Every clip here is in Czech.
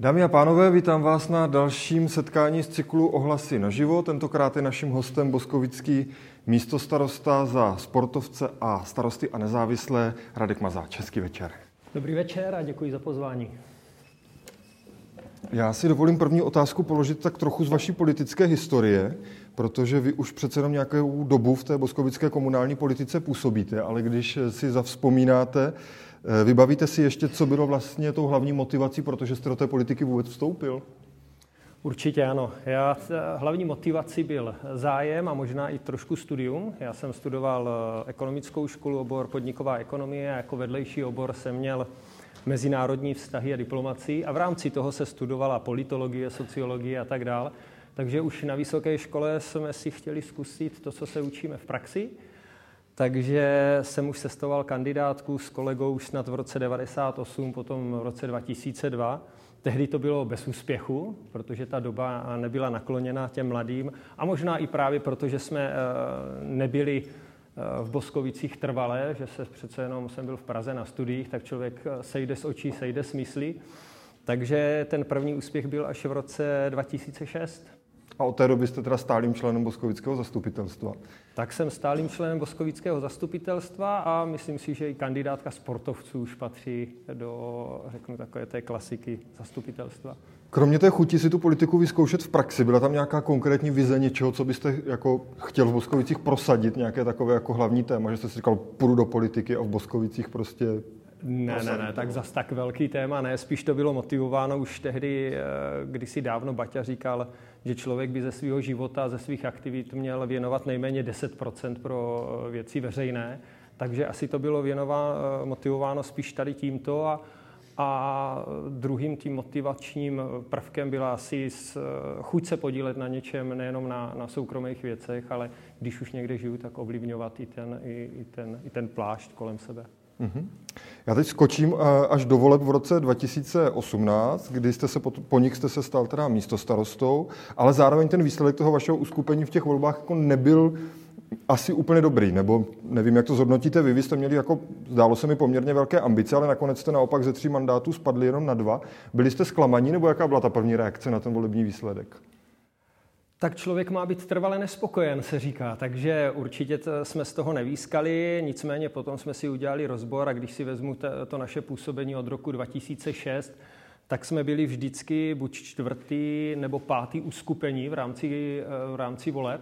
Dámy a pánové, vítám vás na dalším setkání z cyklu Ohlasy na živo. Tentokrát je naším hostem boskovický místostarosta za sportovce a starosty a nezávislé Radek Mazáč. Hezký večer. Dobrý večer a děkuji za pozvání. Já si dovolím první otázku položit tak trochu z vaší politické historie, protože vy už přece jenom nějakou dobu v té boskovické komunální politice působíte, ale když si zavzpomínáte, eh, vybavíte si ještě, co bylo vlastně tou hlavní motivací, protože jste do té politiky vůbec vstoupil? Určitě ano. Já, eh, hlavní motivací byl zájem a možná i trošku studium. Já jsem studoval eh, ekonomickou školu, obor podniková ekonomie a jako vedlejší obor jsem měl mezinárodní vztahy a diplomací a v rámci toho se studovala politologie, sociologie a tak dále. Takže už na vysoké škole jsme si chtěli zkusit to, co se učíme v praxi. Takže jsem už sestoval kandidátku s kolegou snad v roce 98, potom v roce 2002. Tehdy to bylo bez úspěchu, protože ta doba nebyla nakloněna těm mladým a možná i právě proto, že jsme eh, nebyli v Boskovicích trvalé, že se přece jenom jsem byl v Praze na studiích, tak člověk eh, sejde z očí, sejde s myslí. Takže ten první úspěch byl až v roce 2006. A od té doby jste teda stálým členem Boskovického zastupitelstva? Tak jsem stálým členem Boskovického zastupitelstva a myslím si, že i kandidátka sportovců už patří do, řeknu, takové té klasiky zastupitelstva. Kromě té chuti si tu politiku vyzkoušet v praxi, byla tam nějaká konkrétní vize něčeho, co byste jako chtěl v Boskovicích prosadit, nějaké takové jako hlavní téma, že jste si říkal, půjdu do politiky a v Boskovicích prostě ne, ne, ne, tak zas tak velký téma ne. Spíš to bylo motivováno už tehdy, eh, když si dávno Baťa říkal, že člověk by ze svého života, ze svých aktivit měl věnovat nejméně 10% pro věci veřejné. Takže asi to bylo věnová, eh, motivováno spíš tady tímto a, a druhým tím motivačním prvkem byla asi chuť se podílet na něčem, nejenom na, na soukromých věcech, ale když už někde žiju, tak ovlivňovat i ten, i, i ten, i ten plášť kolem sebe. Mm-hmm. Já teď skočím eh, až do voleb v roce 2018, kdy jste se po, po nich jste se stal teda místostarostou, ale zároveň ten výsledek toho vašeho uskupení v těch volbách jako nebyl asi úplně dobrý, nebo nevím, jak to zhodnotíte vy. Vy jste měli jako, zdálo se mi, poměrně velké ambice, ale nakonec jste naopak ze tří mandátů spadli jenom na dva. Byli jste zklamaní, nebo jaká byla ta první reakce na ten volební výsledek? tak člověk má být trvale nespokojen, se říká. Takže určitě jsme z toho nevýskali, nicméně potom jsme si udělali rozbor a když si vezmu to naše působení od roku 2006, tak jsme byli vždycky buď čtvrtý nebo pátý uskupení v rámci, v rámci voleb.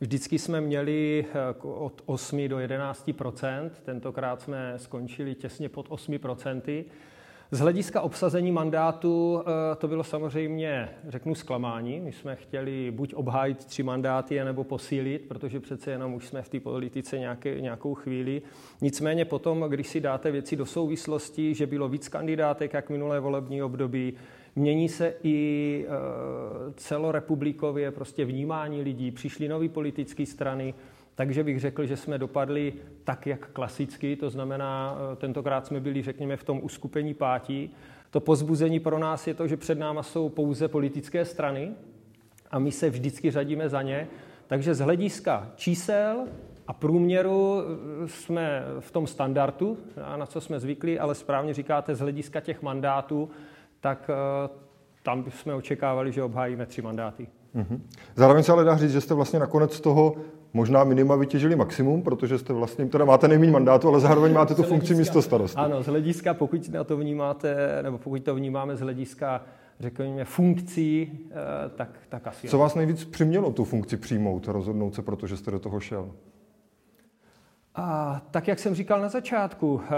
Vždycky jsme měli od 8 do 11% tentokrát jsme skončili těsně pod 8% z hlediska obsazení mandátu eh, to bylo samozřejmě, řeknu, zklamání. My jsme chtěli buď obhájit tři mandáty, nebo posílit, protože přece jenom už jsme v té politice nějaké, nějakou chvíli. Nicméně potom, když si dáte věci do souvislosti, že bylo víc kandidátek, jak minulé volební období, Mění se i eh, celorepublikově prostě vnímání lidí, přišly nové politické strany, takže bych řekl, že jsme dopadli tak, jak klasicky, to znamená, eh, tentokrát jsme byli, řekněme, v tom uskupení pátí. To pozbuzení pro nás je to, že před náma jsou pouze politické strany a my se vždycky řadíme za ně. Takže z hlediska čísel a průměru eh, jsme v tom standardu, na co jsme zvyklí, ale správně říkáte, z hlediska těch mandátů, tak eh, tam jsme očekávali, že obhájíme tři mandáty. Mm-hmm. Zároveň se ale dá říct, že jste vlastně nakonec z toho možná minima vytěžili maximum, protože jste vlastně, teda máte nejméně mandátu, ale zároveň máte tu funkci místo starosti. Ano, z hlediska, pokud na to vnímáte, nebo pokud to vnímáme z hlediska řekněme, funkcí, eh, tak, tak asi. Co vás nejvíc přimělo tu funkci přijmout, rozhodnout se, protože jste do toho šel? A tak, jak jsem říkal na začátku, eh,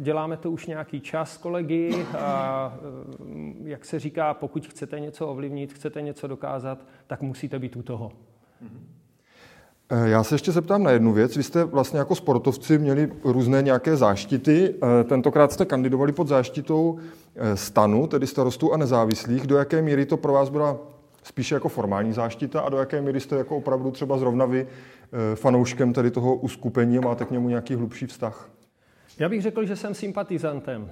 děláme to už nějaký čas kolegy a eh, jak se říká, pokud chcete něco ovlivnit, chcete něco dokázat, tak musíte být u toho. Mm-hmm. Eh, já se ještě zeptám na jednu věc. Vy jste vlastně jako sportovci měli různé nějaké záštity. Tentokrát jste kandidovali pod záštitou stanu, tedy starostů a nezávislých. Do jaké míry to pro vás byla spíše jako formální záštita a do jaké míry jste jako opravdu třeba zrovna vy fanouškem tady toho uskupení a máte k němu nějaký hlubší vztah? Já bych řekl, že jsem sympatizantem.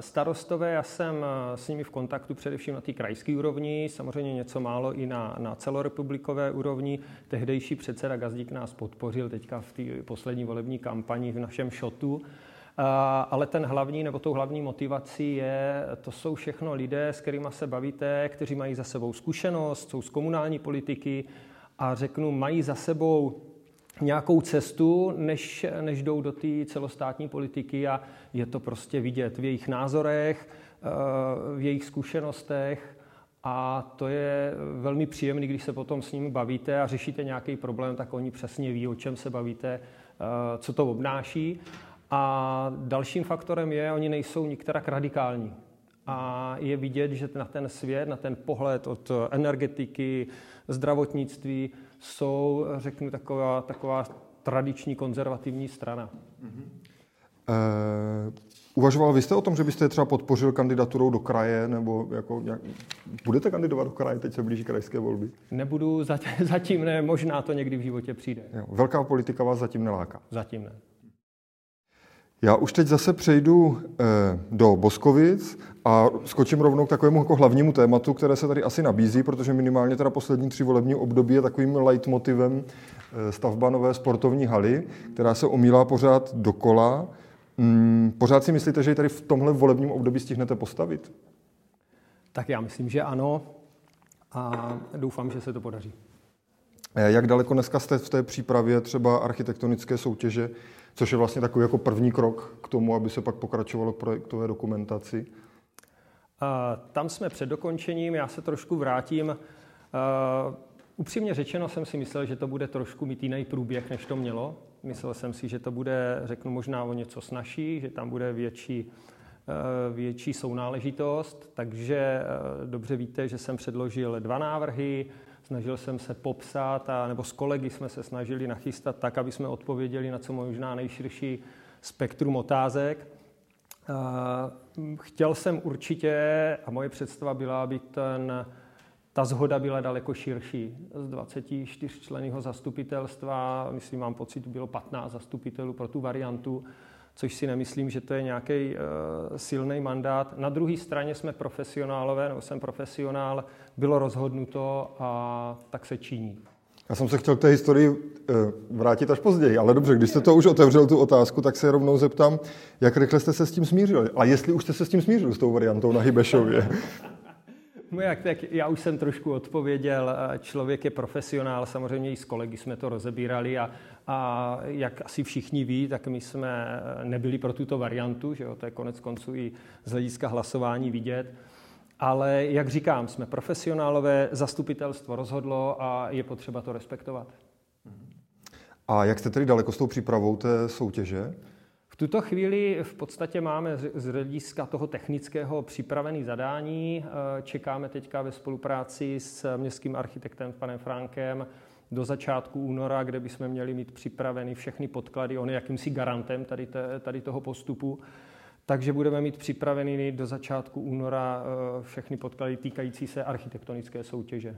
Starostové, já jsem s nimi v kontaktu především na té krajské úrovni, samozřejmě něco málo i na, na celorepublikové úrovni. Tehdejší předseda Gazdík nás podpořil teďka v té poslední volební kampani v našem šotu. Ale ten hlavní nebo tou hlavní motivací je, to jsou všechno lidé, s kterými se bavíte, kteří mají za sebou zkušenost, jsou z komunální politiky a řeknu, mají za sebou nějakou cestu, než, než jdou do té celostátní politiky a je to prostě vidět v jejich názorech, eh, v jejich zkušenostech a to je velmi příjemné, když se potom s nimi bavíte a řešíte nějaký problém, tak oni přesně ví, o čem se bavíte, eh, co to obnáší. A dalším faktorem je, oni nejsou nikterak radikální. A je vidět, že na ten svět, na ten pohled od energetiky, zdravotnictví jsou, řeknu, taková, taková tradiční konzervativní strana. Mm-hmm. Uh, uvažoval byste o tom, že byste třeba podpořil kandidaturou do kraje, nebo jako nějak, budete kandidovat do kraje, teď se blíží krajské volby? Nebudu, zatím ne, možná to někdy v životě přijde. Jo, velká politika vás zatím neláká? Zatím ne. Já už teď zase přejdu eh, do Boskovic a skočím rovnou k takovému jako hlavnímu tématu, které se tady asi nabízí, protože minimálně teda poslední tři volební období je takovým leitmotivem eh, stavba nové sportovní haly, která se omílá pořád dokola. Hmm, pořád si myslíte, že ji tady v tomhle volebním období stihnete postavit? Tak já myslím, že ano a doufám, že se to podaří. Eh, jak daleko dneska jste v té přípravě třeba architektonické soutěže což je vlastně takový jako první krok k tomu, aby se pak pokračovalo k projektové dokumentaci. Tam jsme před dokončením, já se trošku vrátím. Upřímně řečeno jsem si myslel, že to bude trošku mít jiný průběh, než to mělo. Myslel jsem si, že to bude, řeknu, možná o něco snažší, že tam bude větší, větší sounáležitost. Takže dobře víte, že jsem předložil dva návrhy. Snažil jsem se popsat, a, nebo s kolegy jsme se snažili nachystat tak, aby jsme odpověděli na co možná nejširší spektrum otázek. Chtěl jsem určitě, a moje představa byla, aby ten, ta zhoda byla daleko širší. Z 24 členního zastupitelstva, myslím, mám pocit, bylo 15 zastupitelů pro tu variantu, což si nemyslím, že to je nějaký uh, silný mandát. Na druhé straně jsme profesionálové, nebo jsem profesionál, bylo rozhodnuto a tak se činí. Já jsem se chtěl k té historii eh, vrátit až později, ale dobře, když jste to už otevřel tu otázku, tak se rovnou zeptám, jak rychle jste se s tím smířili? A jestli už jste se s tím smířil, s tou variantou na Hybešově? No jak, tak já už jsem trošku odpověděl. Člověk je profesionál, samozřejmě i s kolegy jsme to rozebírali a, a jak asi všichni ví, tak my jsme nebyli pro tuto variantu, že jo, to je konec konců i z hlediska hlasování vidět. Ale jak říkám, jsme profesionálové, zastupitelstvo rozhodlo a je potřeba to respektovat. A jak jste tedy daleko s tou přípravou té soutěže? Tuto chvíli v podstatě máme z hlediska toho technického připravený zadání. Eh, čekáme teďka ve spolupráci s městským architektem panem Frankem do začátku února, kde bychom měli mít připraveny všechny podklady. On je jakýmsi garantem tady, te, tady toho postupu. Takže budeme mít připravený do začátku února eh, všechny podklady týkající se architektonické soutěže.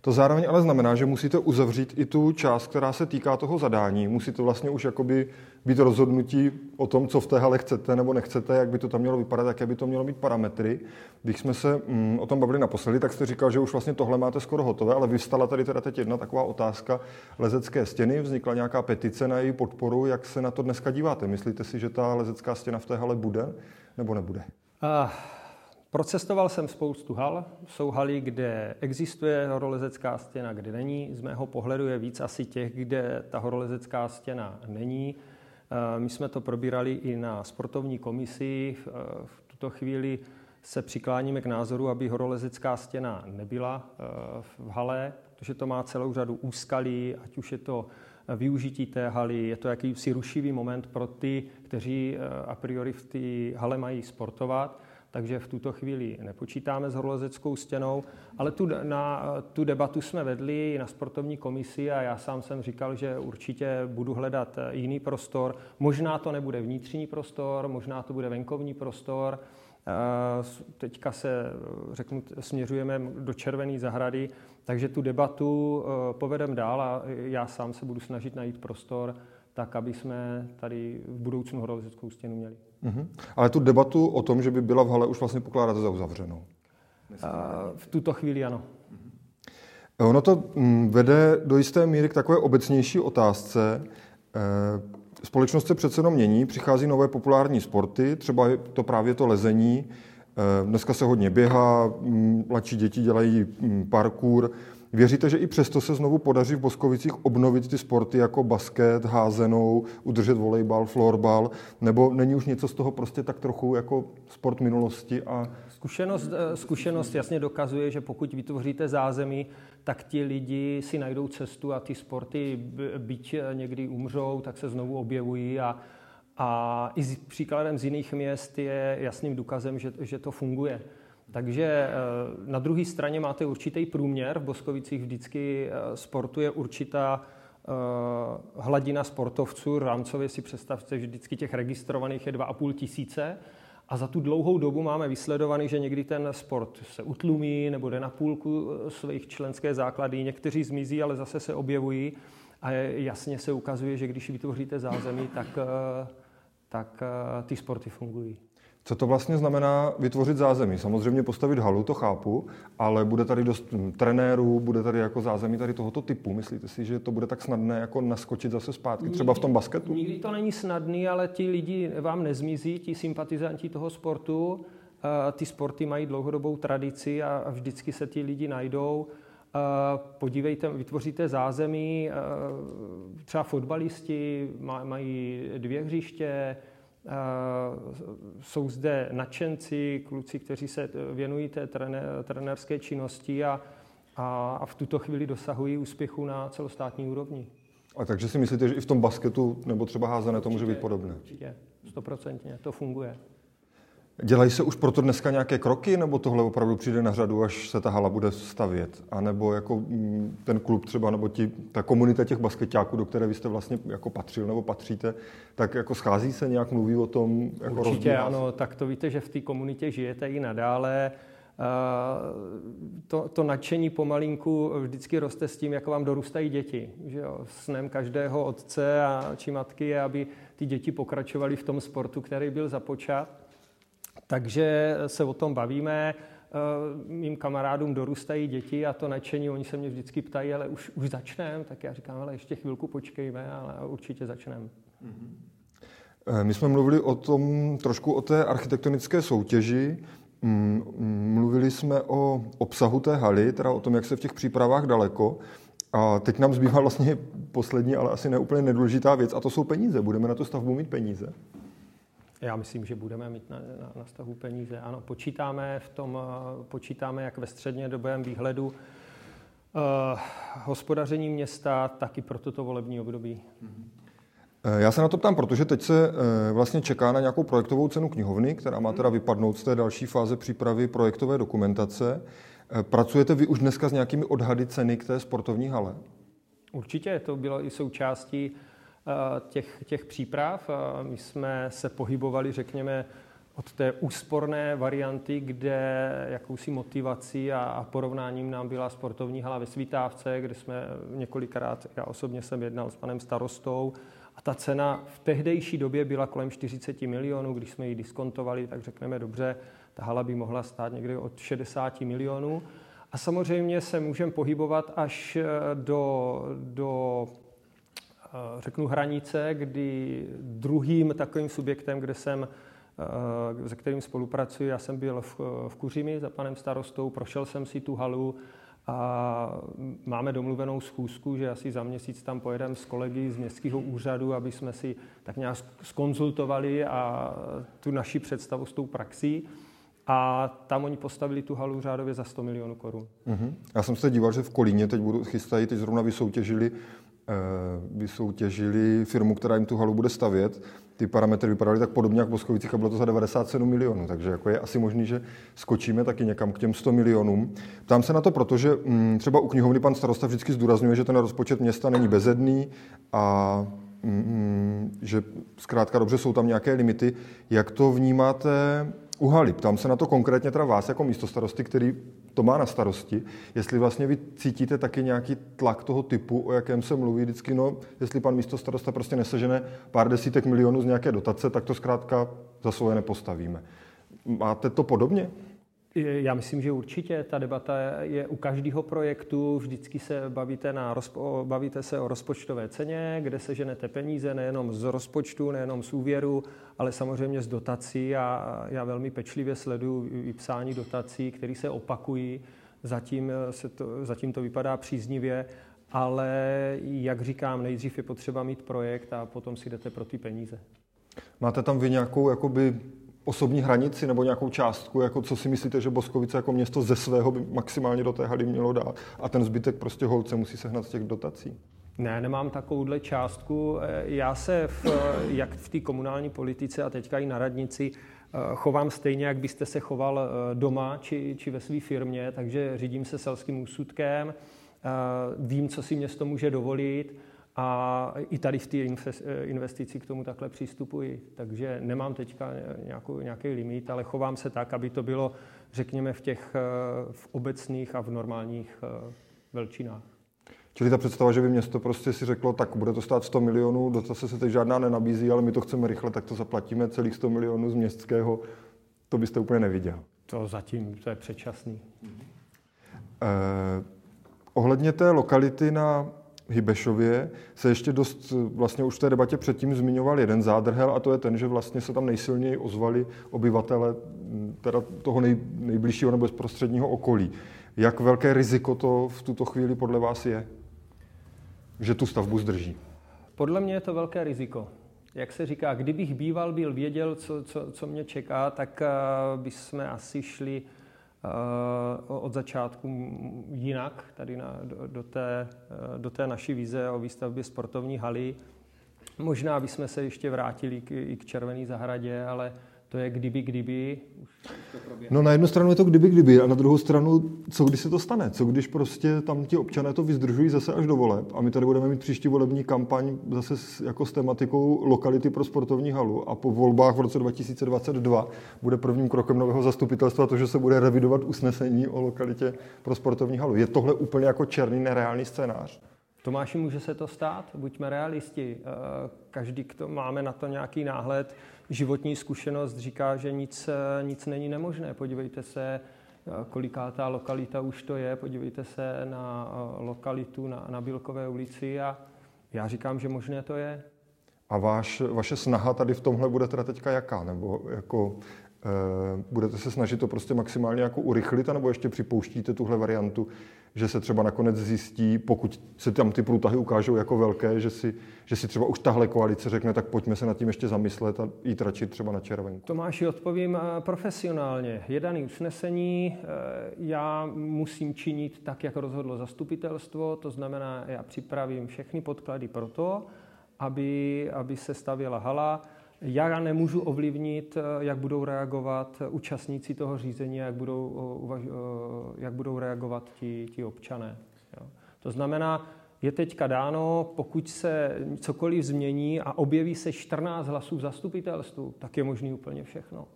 To zároveň ale znamená, že musíte uzavřít i tu část, která se týká toho zadání. Musíte vlastně už jakoby být rozhodnutí o tom, co v té hale chcete nebo nechcete, jak by to tam mělo vypadat, jaké by to mělo mít parametry. Když jsme se mm, o tom bavili naposledy, tak jste říkal, že už vlastně tohle máte skoro hotové, ale vystala tady teda teď jedna taková otázka lezecké stěny, vznikla nějaká petice na její podporu. Jak se na to dneska díváte? Myslíte si, že ta lezecká stěna v té hale bude nebo nebude? Uh. Procestoval jsem spoustu hal. Jsou haly, kde existuje horolezecká stěna, kde není. Z mého pohledu je víc asi těch, kde ta horolezecká stěna není. Eh, my jsme to probírali i na sportovní komisi. Eh, v tuto chvíli se přikláníme k názoru, aby horolezecká stěna nebyla eh, v hale, protože to má celou řadu úskalí, ať už je to využití té haly, je to jakýsi rušivý moment pro ty, kteří a priori v té hale mají sportovat takže v tuto chvíli nepočítáme s horolezeckou stěnou, ale tu, na tu debatu jsme vedli na sportovní komisi a já sám jsem říkal, že určitě budu hledat jiný prostor. Možná to nebude vnitřní prostor, možná to bude venkovní prostor. Teďka se, řeknu, směřujeme do červené zahrady, takže tu debatu eh, povedem dál a já sám se budu snažit najít prostor, tak aby jsme tady v budoucnu horolezeckou stěnu měli. Mm-hmm. Ale tu debatu o tom, že by byla v hale, už vlastně pokládáte za uzavřenou. v tuto chvíli ano. Ono to mm, vede do jisté míry k takové obecnější otázce. Eh, společnost se přece jenom mění, přichází nové populární sporty, třeba to právě to lezení. Eh, dneska se hodně běhá, mladší děti dělají parkour. Věříte, že i přesto se znovu podaří v Boskovicích obnovit ty sporty jako basket, házenou, udržet volejbal, florbal, nebo není už něco z toho prostě tak trochu jako sport minulosti a Zkušenost, eh, zkušenost jasně dokazuje, že pokud vytvoříte zázemí, tak ti lidi si najdou cestu a ty sporty, byť někdy umřou, tak se znovu objevují a, a i příkladem z jiných měst je jasným důkazem, že, že to funguje. Takže eh, na druhé straně máte určitý průměr. V Boskovicích vždycky eh, sportuje určitá hladina sportovců. Rámcově si představte, že vždycky těch registrovaných je 2,5 tisíce. A za tu dlouhou dobu máme vysledovaný, že někdy ten sport se utlumí nebo jde na půlku eh, svých členské základy, někteří zmizí, ale zase se objevují a jasně se ukazuje, že když vytvoříte zázemí, tak, eh, tak eh, ty sporty fungují. Co to vlastně znamená vytvořit zázemí? Samozřejmě postavit halu, to chápu, ale bude tady dost hm, trenérů, bude tady jako zázemí tady tohoto typu. Myslíte si, že to bude tak snadné jako naskočit zase zpátky, třeba v tom basketu? Nikdy to není snadný, ale ti lidi vám nezmizí, ti sympatizanti toho sportu. Ty sporty mají dlouhodobou tradici a vždycky se ti lidi najdou. Podívejte, vytvoříte zázemí, třeba fotbalisti mají dvě hřiště, jsou zde nadšenci, kluci, kteří se věnují té trenérské činnosti a, a, v tuto chvíli dosahují úspěchu na celostátní úrovni. A takže si myslíte, že i v tom basketu nebo třeba házené to může být podobné? Určitě, stoprocentně, to funguje. Dělají se už proto dneska nějaké kroky, nebo tohle opravdu přijde na řadu, až se ta hala bude stavět? A nebo jako mm, ten klub třeba, nebo ti, ta komunita těch basketáků, do které vy jste vlastně jako patřil nebo patříte, tak jako schází se nějak, mluví o tom? Jako Určitě ano, tak to víte, že v té komunitě žijete i nadále. To, to nadšení pomalinku vždycky roste s tím, jak vám dorůstají děti. Že jo? Snem každého otce a či matky je, aby ty děti pokračovaly v tom sportu, který byl započat. Takže se o tom bavíme. Eh, mým kamarádům dorůstají děti a to nadšení, oni se mě vždycky ptají, ale už, už začneme, tak já říkám, ale ještě chvilku počkejme, ale určitě začneme. Eh, my jsme mluvili o tom, trošku o té architektonické soutěži. Mm, mluvili jsme o obsahu té haly, teda o tom, jak se v těch přípravách daleko. A teď nám zbývá vlastně poslední, ale asi neúplně nedůležitá věc, a to jsou peníze. Budeme na tu stavbu mít peníze? Já myslím, že budeme mít na, na, na stavu peníze. Ano, počítáme v tom, eh, počítáme jak ve střednědobém výhledu uh, hospodaření města, tak i pro toto volební období. Eh, já se na to ptám, protože teď se vlastně čeká na nějakou projektovou cenu knihovny, která má teda vypadnout z té další fáze přípravy projektové dokumentace. Pracujete vy už dneska s nějakými odhady ceny k té sportovní hale? Určitě, to bylo i součástí Eh, těch, těch příprav. My jsme se pohybovali, řekněme, od té úsporné varianty, kde jakousi motivací a, a porovnáním nám byla sportovní hala ve Svítávce, kde jsme několikrát, já osobně jsem jednal s panem starostou, a ta cena v tehdejší době byla kolem 40 milionů, když jsme ji diskontovali, tak řekneme dobře, ta hala by mohla stát někde od 60 milionů. A samozřejmě se můžeme pohybovat až eh, do, do Eh, řeknu hranice, kdy druhým takovým subjektem, kde jsem, eh, se kterým spolupracuji, já jsem byl v, v Kuřimi za panem starostou, prošel jsem si tu halu a máme domluvenou schůzku, že asi za měsíc tam pojedeme s kolegy z městského úřadu, aby jsme si tak nějak skonzultovali a tu naši představu s tou praxí. A tam oni postavili tu halu řádově za 100 milionů korun. Uh-huh. Já jsem se díval, že v Kolíně teď budu chystají, teď zrovna vysoutěžili vysoutěžili firmu, která jim tu halu bude stavět. Ty parametry vypadaly tak podobně jak v Boskovicích a bylo to za 97 milionů, takže jako je asi možný, že skočíme taky někam k těm 100 milionům. Ptám se na to, protože mm, třeba u knihovny pan starosta vždycky zdůrazňuje, že ten rozpočet města není bezedný a mm, že zkrátka dobře jsou tam nějaké limity. Jak to vnímáte u haly? Ptám se na to konkrétně teda vás jako místo starosty, který to má na starosti, jestli vlastně vy cítíte taky nějaký tlak toho typu, o jakém se mluví vždycky, no, jestli pan místo starosta prostě nesežene pár desítek milionů z nějaké dotace, tak to zkrátka za svoje nepostavíme. Máte to podobně? Já myslím, že určitě ta debata je u každého projektu. Vždycky se bavíte, na, bavíte se o rozpočtové ceně, kde se ženete peníze nejenom z rozpočtu, nejenom z úvěru, ale samozřejmě z dotací. A já velmi pečlivě sleduju vypsání dotací, které se opakují. Zatím, se to, zatím to vypadá příznivě, ale jak říkám, nejdřív je potřeba mít projekt a potom si jdete pro ty peníze. Máte tam vy nějakou jakoby osobní hranici nebo nějakou částku, jako co si myslíte, že Boskovice jako město ze svého by maximálně do té haly mělo dát a ten zbytek prostě holce musí sehnat z těch dotací? Ne, nemám takovouhle částku. Já se v, jak v té komunální politice a teďka i na radnici chovám stejně, jak byste se choval eh, doma či, či ve své firmě, takže řídím se selským úsudkem, eh, vím, co si město může dovolit, a i tady v té investici k tomu takhle přistupuji. Takže nemám teďka nějakou, nějaký limit, ale chovám se tak, aby to bylo, řekněme, v těch v obecných a v normálních eh, velčinách. Čili ta představa, že by město prostě si řeklo, tak bude to stát 100 milionů, dotace se teď žádná nenabízí, ale my to chceme rychle, tak to zaplatíme celých 100 milionů z městského, to byste úplně neviděl. To zatím, to je předčasný. Eh, ohledně té lokality na Hybešově se ještě dost, vlastně už v té debatě předtím zmiňoval jeden zádrhel a to je ten, že vlastně se tam nejsilněji ozvali obyvatele teda toho nej, nejbližšího nebo bezprostředního okolí. Jak velké riziko to v tuto chvíli podle vás je, že tu stavbu zdrží? Podle mě je to velké riziko. Jak se říká, kdybych býval byl věděl, co, co, co mě čeká, tak uh, bychom asi šli Eh, od začátku jinak tady na, do, do, té, eh, do té naší vize o výstavbě sportovní haly. Možná bychom se ještě vrátili k, i k Červené zahradě, ale to je kdyby, kdyby. No na jednu stranu je to kdyby, kdyby a na druhou stranu, co když se to stane? Co když prostě tam ti občané to vyzdržují zase až do voleb a my tady budeme mít příští volební kampaň zase s, jako s tematikou lokality pro sportovní halu a po volbách v roce 2022 bude prvním krokem nového zastupitelstva to, že se bude revidovat usnesení o lokalitě pro sportovní halu. Je tohle úplně jako černý nereálný scénář? Tomáši, může se to stát? Buďme realisti. Eh, každý, kdo máme na to nějaký náhled, životní zkušenost říká, že nic, eh, nic není nemožné. Podívejte se, eh, kolikátá lokalita už to je, podívejte se na lokalitu na, na Bílkové ulici a já říkám, že možné to je. A váš, vaše snaha tady v tomhle bude teda teďka jaká? Nebo jako budete se snažit to prostě maximálně jako urychlit, anebo ještě připouštíte tuhle variantu, že se třeba nakonec zjistí, pokud se tam ty průtahy ukážou jako velké, že si, že si třeba už tahle koalice řekne, tak pojďme se nad tím ještě zamyslet a jít radši třeba na červenku. Tomáši, odpovím eh, profesionálně. Je daný usnesení, eh, já musím činit tak, jak rozhodlo zastupitelstvo, to znamená, já připravím všechny podklady pro to, aby, aby se stavěla hala, já nemůžu ovlivnit, eh, jak budou reagovat účastníci toho řízení, jak budou, eh, eh, jak budou reagovat ti, ti občané. Jo. To znamená, je teďka dáno, pokud se cokoliv změní a objeví se 14 hlasů v zastupitelstvu, tak je možný úplně všechno.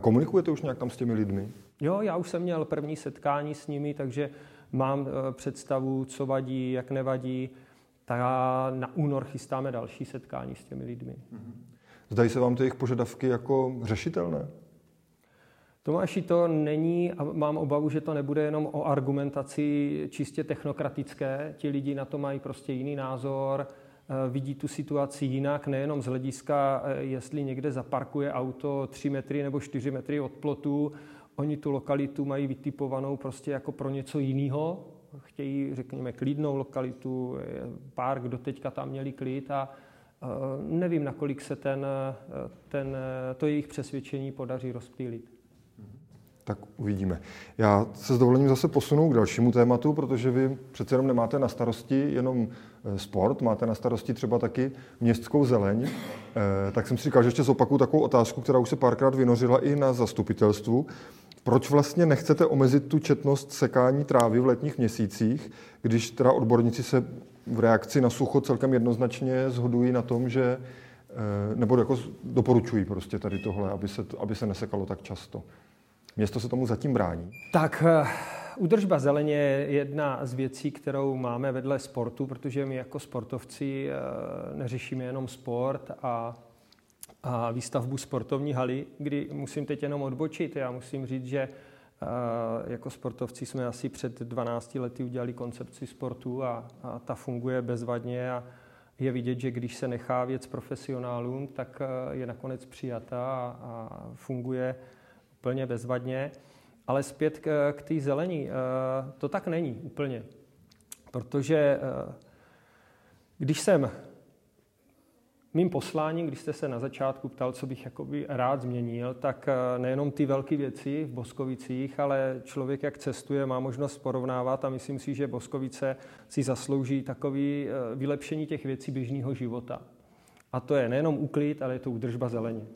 Komunikujete už nějak tam s těmi lidmi? Jo, já už jsem měl první setkání s nimi, takže mám představu, co vadí, jak nevadí tak na únor chystáme další setkání s těmi lidmi. Zdají se vám ty jejich požadavky jako řešitelné? Tomáši, to není, a mám obavu, že to nebude jenom o argumentaci čistě technokratické. Ti lidi na to mají prostě jiný názor, eh, vidí tu situaci jinak, nejenom z hlediska, eh, jestli někde zaparkuje auto 3 metry nebo 4 metry od plotu. Oni tu lokalitu mají vytipovanou prostě jako pro něco jiného, chtějí, řekněme, klidnou lokalitu, pár, kdo teďka tam měli klid a nevím, nakolik se ten, ten, to jejich přesvědčení podaří rozptýlit. Tak uvidíme. Já se s dovolením zase posunu k dalšímu tématu, protože vy přece jenom nemáte na starosti jenom e, sport, máte na starosti třeba taky městskou zeleň. E, tak jsem si říkal, že ještě zopakuju takovou otázku, která už se párkrát vynořila i na zastupitelstvu. Proč vlastně nechcete omezit tu četnost sekání trávy v letních měsících, když teda odborníci se v reakci na sucho celkem jednoznačně zhodují na tom, že eh, nebo jako doporučují prostě tady tohle, aby se, aby se nesekalo tak často. Město se tomu zatím brání. Tak eh, Udržba zeleně je jedna z věcí, kterou máme vedle sportu, protože my jako sportovci eh, neřešíme jenom sport a a výstavbu sportovní haly, kdy musím teď jenom odbočit. Já musím říct, že jako sportovci jsme asi před 12 lety udělali koncepci sportu a, a ta funguje bezvadně a je vidět, že když se nechá věc profesionálům, tak je nakonec přijata a, a funguje úplně bezvadně. Ale zpět k, k té zelení. To tak není úplně. Protože když jsem Mým posláním, když jste se na začátku ptal, co bych jakoby rád změnil, tak eh, nejenom ty velké věci v Boskovicích, ale člověk, jak cestuje, má možnost porovnávat a myslím si, že Boskovice si zaslouží takový eh, vylepšení těch věcí běžného života. A to je nejenom úklid, ale je to údržba zeleně.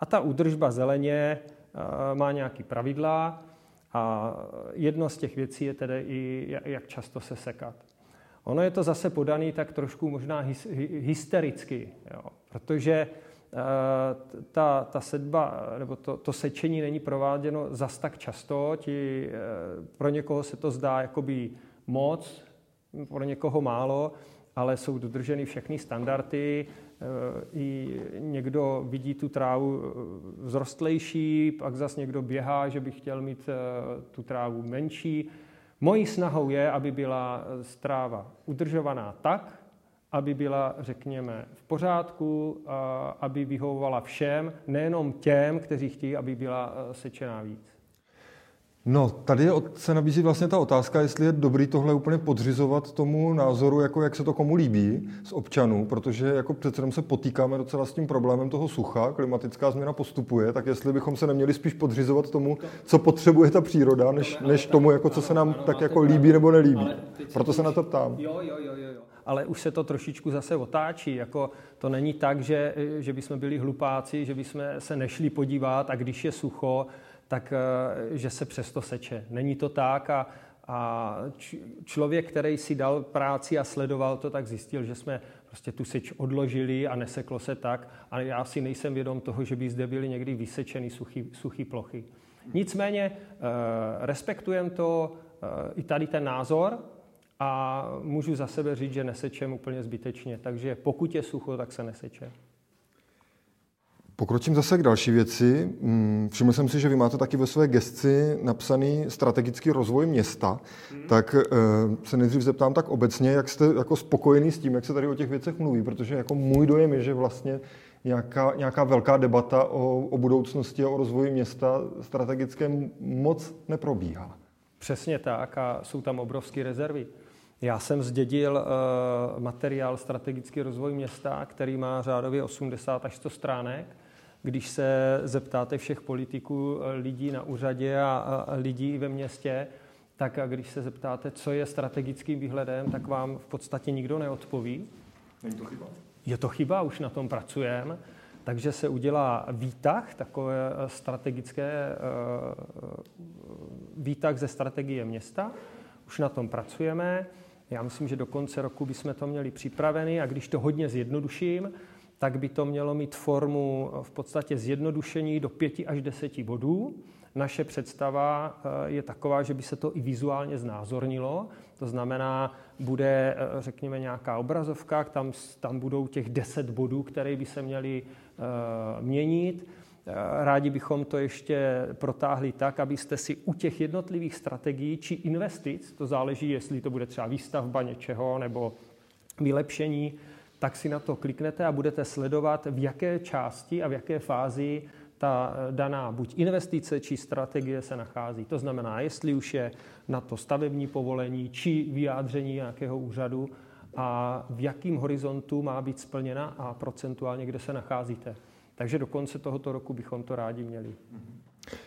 A ta údržba zeleně eh, má nějaký pravidla a jedno z těch věcí je tedy i, jak často se sekat. Ono je to zase podaný tak trošku možná hystericky, jo, protože uh, ta, ta sedba, nebo to, to sečení není prováděno zas tak často. Ti, uh, pro někoho se to zdá jakoby moc, pro někoho málo, ale jsou dodrženy všechny standardy. Uh, I někdo vidí tu trávu vzrostlejší, pak zase někdo běhá, že by chtěl mít tu trávu menší. Mojí snahou je, aby byla stráva udržovaná tak, aby byla, řekněme, v pořádku, aby vyhovovala všem, nejenom těm, kteří chtějí, aby byla e, sečená víc. No, tady se nabízí vlastně ta otázka, jestli je dobrý tohle úplně podřizovat tomu názoru, jako jak se to komu líbí z občanů, protože jako přece se potýkáme docela s tím problémem toho sucha, klimatická změna postupuje, tak jestli bychom se neměli spíš podřizovat tomu, co potřebuje ta příroda, než, než tomu, jako co se nám tak jako líbí nebo nelíbí. Proto se na to ptám. Jo, jo, jo, jo. Ale už se to trošičku zase otáčí. Jako to není tak, že, že bychom byli hlupáci, že bychom se nešli podívat a když je sucho, tak eh, že se přesto seče. Není to tak a, a člověk, který si dal práci a sledoval to, tak zjistil, že jsme prostě tu seč odložili a neseklo se tak. A já si nejsem vědom toho, že by zde byly někdy vysečeny suchý, suchý plochy. Nicméně eh, respektujem to, eh, i tady ten názor a můžu za sebe říct, že nesečem úplně zbytečně. Takže pokud je sucho, tak se neseče. Pokročím zase k další věci. Mm, všiml jsem si, že vy máte taky ve své gesci napsaný strategický rozvoj města. Hmm. Tak eh, se nejdřív zeptám tak obecně, jak jste jako spokojený s tím, jak se tady o těch věcech mluví, protože jako můj dojem je, že vlastně nějaká, nějaká velká debata o, o budoucnosti a o rozvoji města strategické moc neprobíhá. Přesně tak a jsou tam obrovské rezervy. Já jsem zdědil uh, materiál Strategický rozvoj města, který má řádově 80 až 100 stránek když se zeptáte všech politiků, eh, lidí na úřadě a, lidí ve městě, tak a když se zeptáte, co je strategickým výhledem, tak vám v podstatě nikdo neodpoví. Není to chyba? Je to chyba, už na tom pracujeme. Takže se udělá výtah, takové eh, strategické eh, výtah ze strategie města. Už na tom pracujeme. Já myslím, že do konce roku bychom to měli připravený a když to hodně zjednoduším, tak by to mělo mít formu v podstatě zjednodušení do pěti až deseti bodů. Naše představa eh, je taková, že by se to i vizuálně znázornilo. To znamená, bude, eh, řekněme, nějaká obrazovka, tam, tam budou těch deset bodů, které by se měly měnit. Rádi bychom to ještě protáhli tak, abyste si u těch jednotlivých strategií či investic, to záleží, jestli to bude třeba výstavba něčeho nebo vylepšení, tak si na to kliknete a budete sledovat, v jaké části a v jaké fázi ta eh, daná buď investice či strategie se nachází. To znamená, jestli už je na to stavební povolení či vyjádření nějakého úřadu a v jakým horizontu má být splněna a procentuálně kde se nacházíte. Takže do konce tohoto roku bychom to rádi měli.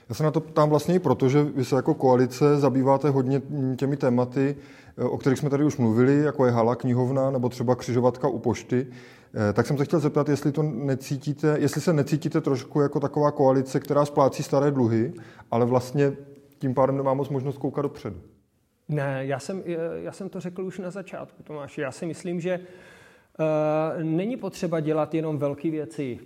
Já se na to ptám vlastně i proto, že vy se jako koalice zabýváte hodně těmi tématy, o kterých jsme tady už mluvili, jako je hala, knihovna nebo třeba křižovatka u pošty. Eh, tak jsem se chtěl zeptat, jestli, to necítíte, jestli se necítíte trošku jako taková koalice, která splácí staré dluhy, ale vlastně tím pádem nemá moc možnost koukat dopředu. Ne, já jsem, já jsem to řekl už na začátku, Tomáš. Já si myslím, že není potřeba dělat jenom velké věci.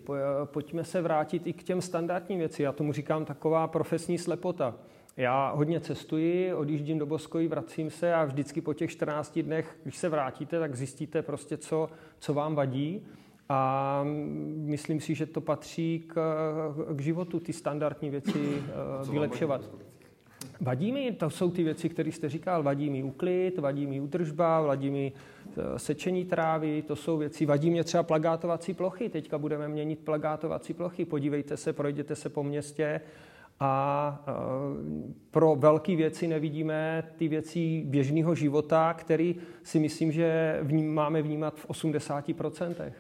Pojďme se vrátit i k těm standardním věci. Já tomu říkám taková profesní slepota. Já hodně cestuji, odjíždím do Boskoji, vracím se a vždycky po těch 14 dnech, když se vrátíte, tak zjistíte prostě, co, co vám vadí. A myslím si, že to patří k, k životu, ty standardní věci vylepšovat. Vadí mi, to jsou ty věci, které jste říkal, vadí mi uklid, vadí mi údržba, vadí mi e, sečení trávy, to jsou věci, vadí mě třeba plagátovací plochy, teďka budeme měnit plagátovací plochy, podívejte se, projděte se po městě a e, pro velké věci nevidíme ty věci běžného života, který si myslím, že vním, máme vnímat v 80%.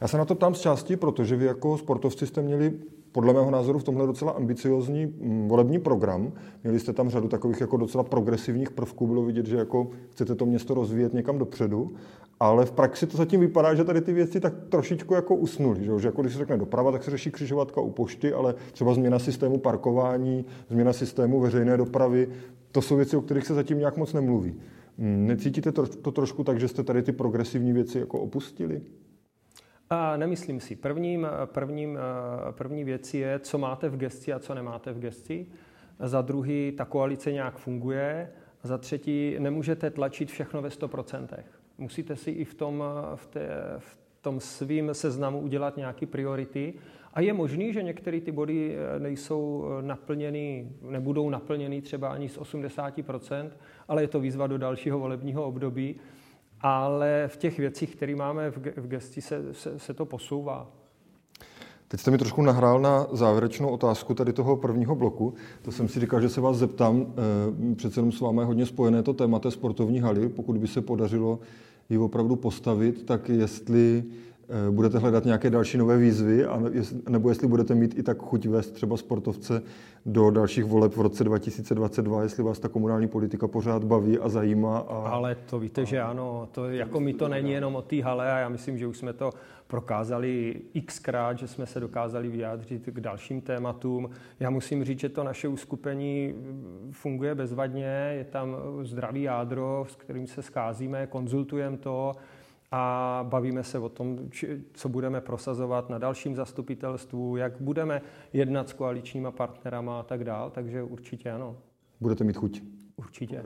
Já se na to ptám z části, protože vy jako sportovci jste měli podle mého názoru v tomhle docela ambiciozní mm, volební program. Měli jste tam řadu takových jako docela progresivních prvků, bylo vidět, že jako chcete to město rozvíjet někam dopředu, ale v praxi to zatím vypadá, že tady ty věci tak trošičku jako usnuly, že, že jako když se řekne doprava, tak se řeší křižovatka u pošty, ale třeba změna systému parkování, změna systému veřejné dopravy, to jsou věci, o kterých se zatím nějak moc nemluví. Mm, necítíte to, to trošku tak, že jste tady ty progresivní věci jako opustili? A nemyslím si. Prvním, prvním, první věc je, co máte v gesti a co nemáte v gesti. Za druhý, ta koalice nějak funguje. Za třetí, nemůžete tlačit všechno ve 100%. Musíte si i v tom, v, té, v tom svým seznamu udělat nějaké priority. A je možný, že některé ty body nejsou naplněny, nebudou naplněny třeba ani z 80%, ale je to výzva do dalšího volebního období ale v těch věcích, které máme v gesti, se, se, se to posouvá. Teď jste mi trošku nahrál na závěrečnou otázku tady toho prvního bloku. To jsem si říkal, že se vás zeptám. Eh, přece jenom s vámi je hodně spojené to téma té sportovní haly. Pokud by se podařilo ji opravdu postavit, tak jestli budete hledat nějaké další nové výzvy, nebo jestli budete mít i tak chuť vést třeba sportovce do dalších voleb v roce 2022, jestli vás ta komunální politika pořád baví a zajímá. A... Ale to víte, že ano, to jako mi to není jenom o té hale a já myslím, že už jsme to prokázali xkrát, že jsme se dokázali vyjádřit k dalším tématům. Já musím říct, že to naše uskupení funguje bezvadně, je tam zdravý jádro, s kterým se scházíme, konzultujeme to, a bavíme se o tom, co budeme prosazovat na dalším zastupitelstvu, jak budeme jednat s koaličníma partnerama a tak dál, takže určitě ano. Budete mít chuť. Určitě.